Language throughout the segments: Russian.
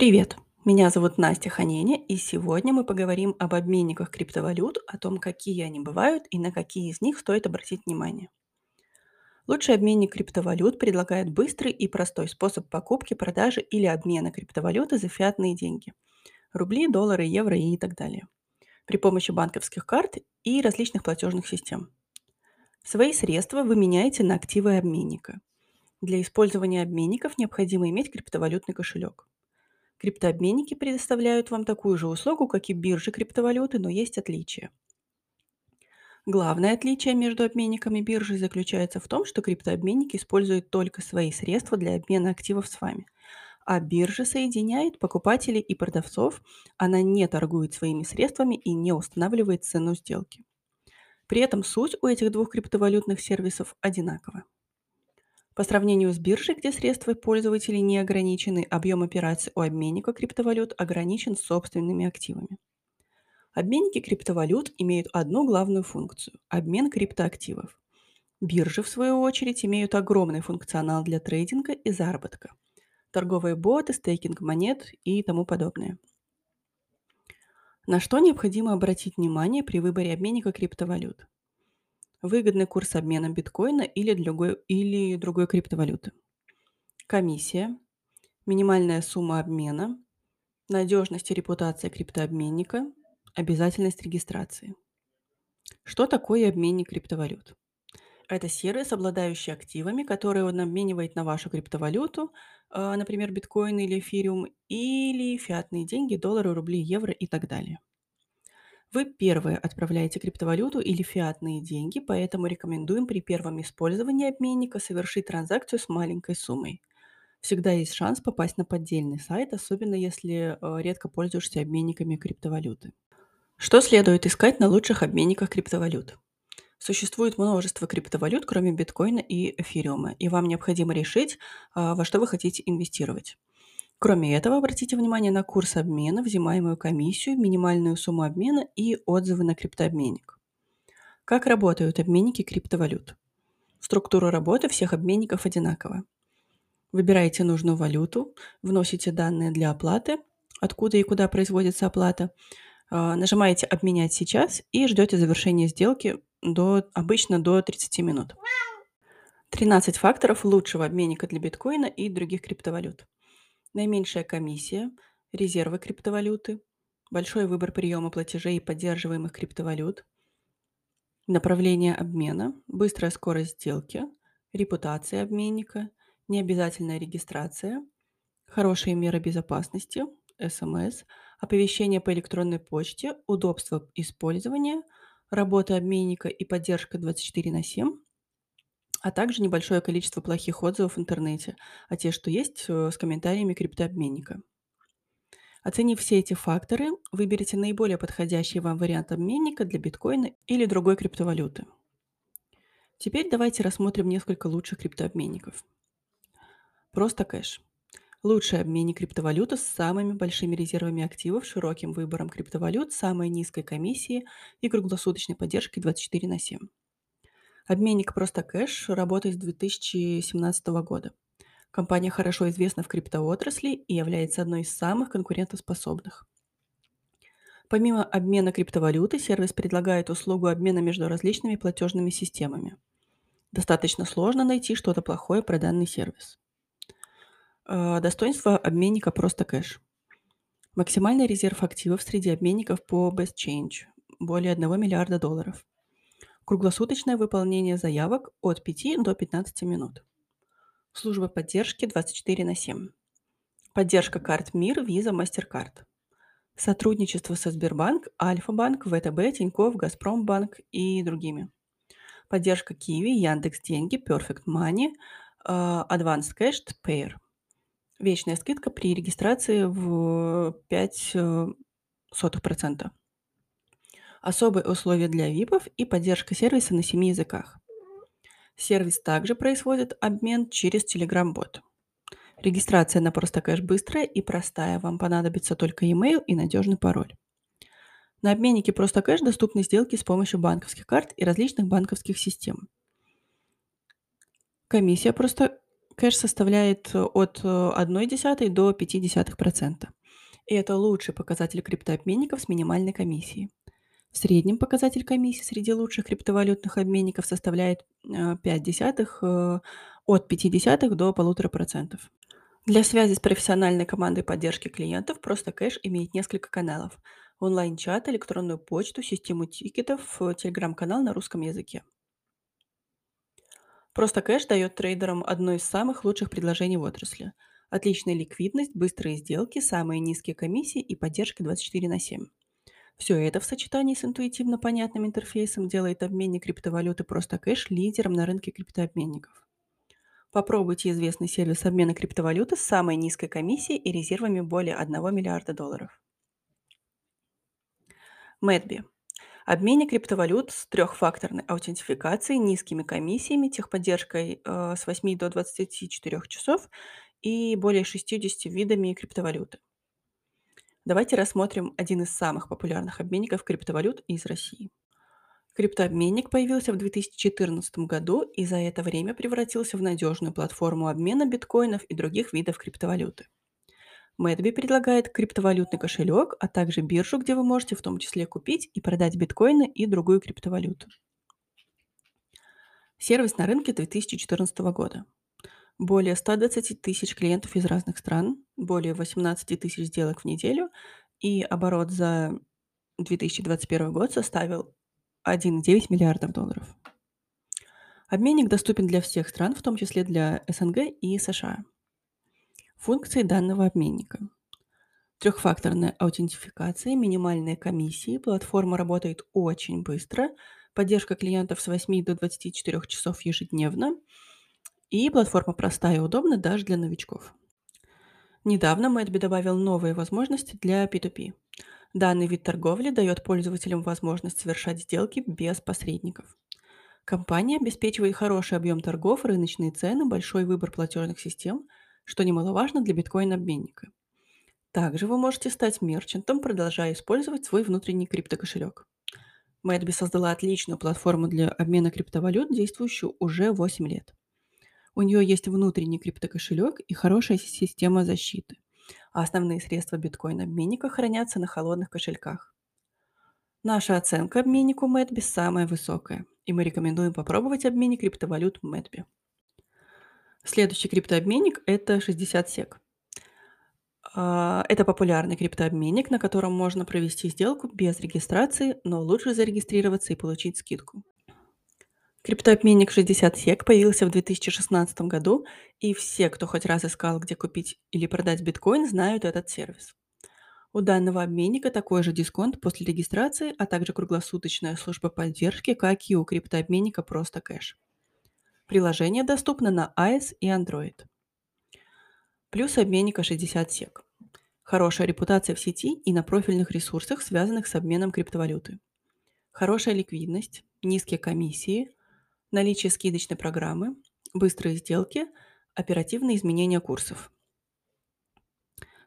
Привет! Меня зовут Настя Ханеня, и сегодня мы поговорим об обменниках криптовалют, о том, какие они бывают и на какие из них стоит обратить внимание. Лучший обменник криптовалют предлагает быстрый и простой способ покупки, продажи или обмена криптовалюты за фиатные деньги– рубли, доллары, евро и так далее при помощи банковских карт и различных платежных систем. Свои средства вы меняете на активы обменника. Для использования обменников необходимо иметь криптовалютный кошелек. Криптообменники предоставляют вам такую же услугу, как и биржи криптовалюты, но есть отличия. Главное отличие между обменниками биржи заключается в том, что криптообменники используют только свои средства для обмена активов с вами, а биржа соединяет покупателей и продавцов, она не торгует своими средствами и не устанавливает цену сделки. При этом суть у этих двух криптовалютных сервисов одинакова. По сравнению с биржей, где средства пользователей не ограничены, объем операций у обменника криптовалют ограничен собственными активами. Обменники криптовалют имеют одну главную функцию – обмен криптоактивов. Биржи, в свою очередь, имеют огромный функционал для трейдинга и заработка. Торговые боты, стейкинг монет и тому подобное. На что необходимо обратить внимание при выборе обменника криптовалют? Выгодный курс обмена биткоина или другой, или другой криптовалюты. Комиссия, минимальная сумма обмена, надежность и репутация криптообменника, обязательность регистрации. Что такое обменник криптовалют? Это сервис, обладающий активами, которые он обменивает на вашу криптовалюту, а, например, биткоин или эфириум, или фиатные деньги, доллары, рубли, евро и так далее. Вы первые отправляете криптовалюту или фиатные деньги, поэтому рекомендуем при первом использовании обменника совершить транзакцию с маленькой суммой. Всегда есть шанс попасть на поддельный сайт, особенно если э, редко пользуешься обменниками криптовалюты. Что следует искать на лучших обменниках криптовалют? Существует множество криптовалют, кроме биткоина и эфириума, и вам необходимо решить, а, во что вы хотите инвестировать. Кроме этого, обратите внимание на курс обмена, взимаемую комиссию, минимальную сумму обмена и отзывы на криптообменник. Как работают обменники криптовалют? Структура работы всех обменников одинакова. Выбираете нужную валюту, вносите данные для оплаты, откуда и куда производится оплата, а, нажимаете «Обменять сейчас» и ждете завершения сделки до, обычно до 30 минут. 13 факторов лучшего обменника для биткоина и других криптовалют – наименьшая комиссия, резервы криптовалюты, большой выбор приема платежей и поддерживаемых криптовалют, направление обмена, быстрая скорость сделки, репутация обменника, необязательная регистрация, хорошие меры безопасности, СМС, оповещение по электронной почте, удобство использования, работа обменника и поддержка 24 на 7, а также небольшое количество плохих отзывов в интернете, а те, что есть, э, с комментариями криптообменника. Оценив все эти факторы, выберите наиболее подходящий вам вариант обменника для биткоина или другой криптовалюты. Теперь давайте рассмотрим несколько лучших криптообменников. Просто кэш. Лучший обменник криптовалюты с самыми большими резервами активов, широким выбором криптовалют, самой низкой комиссией и круглосуточной поддержкой 24 на 7. Обменник «Просто кэш» работает с 2017 года. Компания хорошо известна в криптоотрасли и является одной из самых конкурентоспособных. Помимо обмена криптовалюты, сервис предлагает услугу обмена между различными платежными системами. Достаточно сложно найти что-то плохое про данный сервис. Э, достоинство обменника «Просто кэш». Максимальный резерв активов среди обменников по Best Change – более 1 миллиарда долларов. Круглосуточное выполнение заявок от 5 до 15 минут. Служба поддержки 24 на 7. Поддержка карт МИР, Виза, Мастеркард. Сотрудничество со Сбербанк, Альфа-банк, ВТБ, Тинькофф, Газпромбанк и другими. Поддержка Киви, Яндекс Деньги, Perfect Money, uh, Advanced Cash, Payer. Вечная скидка при регистрации в 5 сотых процента особые условия для VIP ов и поддержка сервиса на семи языках. Сервис также производит обмен через Telegram-бот. Регистрация на Prostocash быстрая и простая, вам понадобится только email и надежный пароль. На обменнике Prostocash доступны сделки с помощью банковских карт и различных банковских систем. Комиссия просто Кэш составляет э, от э, 0,1 до 0,5%. И это лучший показатель криптообменников с минимальной комиссией. В среднем показатель комиссии среди лучших криптовалютных обменников составляет э, 5 десятых, э, от 0,5 до 1,5%. Для связи с профессиональной командой поддержки клиентов просто кэш имеет несколько каналов. Онлайн-чат, электронную почту, систему тикетов, э, телеграм-канал на русском языке. Просто кэш дает трейдерам одно из самых лучших предложений в отрасли. Отличная ликвидность, быстрые сделки, самые низкие комиссии и поддержка 24 на 7. Все это в сочетании с интуитивно понятным интерфейсом делает обменник криптовалюты просто кэш лидером на рынке криптообменников. Попробуйте известный сервис обмена криптовалюты с самой низкой комиссией и резервами более 1 миллиарда долларов. Мэдби. Обменник криптовалют с трехфакторной аутентификацией, низкими комиссиями, техподдержкой э, с 8 до 24 часов и более 60 видами криптовалюты. Давайте рассмотрим один из самых популярных обменников криптовалют из России. Криптообменник появился в 2014 году и за это время превратился в надежную платформу обмена биткоинов и других видов криптовалюты. Мэдби предлагает криптовалютный кошелек, а также биржу, где вы можете в том числе купить и продать биткоины и другую криптовалюту. Сервис на рынке 2014 года. Более 120 тысяч клиентов из разных стран, более 18 тысяч сделок в неделю, и оборот за 2021 год составил 1,9 миллиардов долларов. Обменник доступен для всех стран, в том числе для СНГ и США. Функции данного обменника. Трехфакторная аутентификация, минимальные комиссии, платформа работает очень быстро, поддержка клиентов с 8 до 24 часов ежедневно, и платформа простая и удобна даже для новичков. Недавно Мэтби добавил новые возможности для P2P. Данный вид торговли дает пользователям возможность совершать сделки без посредников. Компания обеспечивает хороший объем торгов, рыночные цены, большой выбор платежных систем, что немаловажно для биткоин-обменника. Также вы можете стать мерчантом, продолжая использовать свой внутренний криптокошелек. Мэдби создала отличную платформу для обмена криптовалют, действующую уже 8 лет. У нее есть внутренний криптокошелек и хорошая система защиты, а основные средства биткоин-обменника хранятся на холодных кошельках. Наша оценка обменнику Мэдби самая высокая, и мы рекомендуем попробовать обменник криптовалют Мэдби. Следующий криптообменник – это 60 SEC. А, Это популярный криптообменник, на котором можно провести сделку без регистрации, но лучше зарегистрироваться и получить скидку. Криптообменник 60 SEC появился в 2016 году, и все, кто хоть раз искал, где купить или продать биткоин, знают этот сервис. У данного обменника такой же дисконт после регистрации, а также круглосуточная служба поддержки, как и у криптообменника Просто Кэш. Приложение доступно на iOS и Android. Плюс обменника 60 SEC. Хорошая репутация в сети и на профильных ресурсах, связанных с обменом криптовалюты. Хорошая ликвидность, низкие комиссии, наличие скидочной программы, быстрые сделки, оперативные изменения курсов.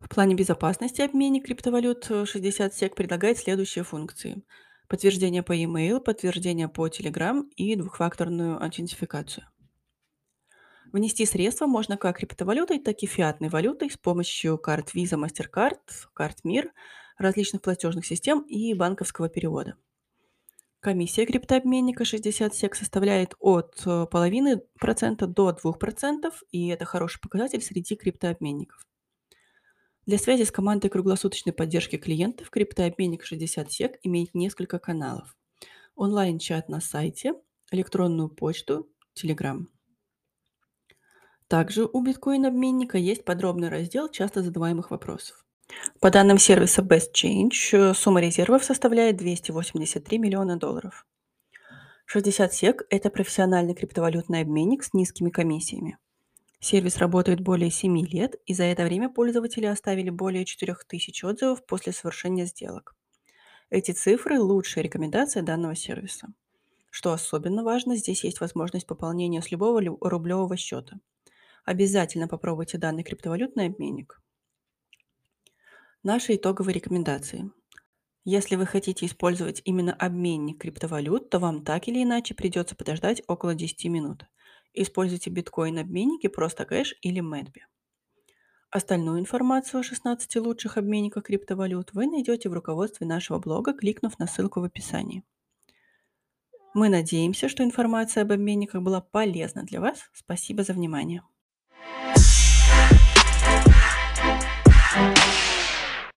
В плане безопасности обменник криптовалют э, 60 SEC предлагает следующие функции. Подтверждение по e-mail, подтверждение по Telegram и двухфакторную аутентификацию. Внести средства можно как криптовалютой, так и фиатной валютой с помощью карт Visa, MasterCard, карт МИР, различных платежных систем и банковского перевода. Комиссия криптообменника 60 SEC составляет от э, половины процента до 2%, и это хороший показатель среди криптообменников. Для связи с командой круглосуточной поддержки клиентов криптообменник 60 SEC имеет несколько каналов. Онлайн-чат на сайте, электронную почту, Telegram. Также у биткоин-обменника есть подробный раздел часто задаваемых вопросов. По данным сервиса Best Change, э, сумма резервов составляет 283 миллиона долларов. 60 SEC– это профессиональный криптовалютный обменник с низкими комиссиями. Сервис работает более 7 лет, и за это время пользователи оставили более 4000 отзывов после совершения сделок. Эти цифры – лучшая рекомендация данного сервиса. Что особенно важно, здесь есть возможность пополнения с любого лю- рублевого счета. Обязательно попробуйте данный криптовалютный обменник. Наши итоговые рекомендации. Если вы хотите использовать именно обменник криптовалют, то вам так или иначе придется подождать около 10 минут. Используйте биткоин-обменники просто кэш или Мэдби. Остальную информацию о 16 лучших обменниках криптовалют вы найдете в руководстве нашего блога, кликнув на ссылку в описании. Мы надеемся, что информация об обменниках была полезна для вас. Спасибо за внимание.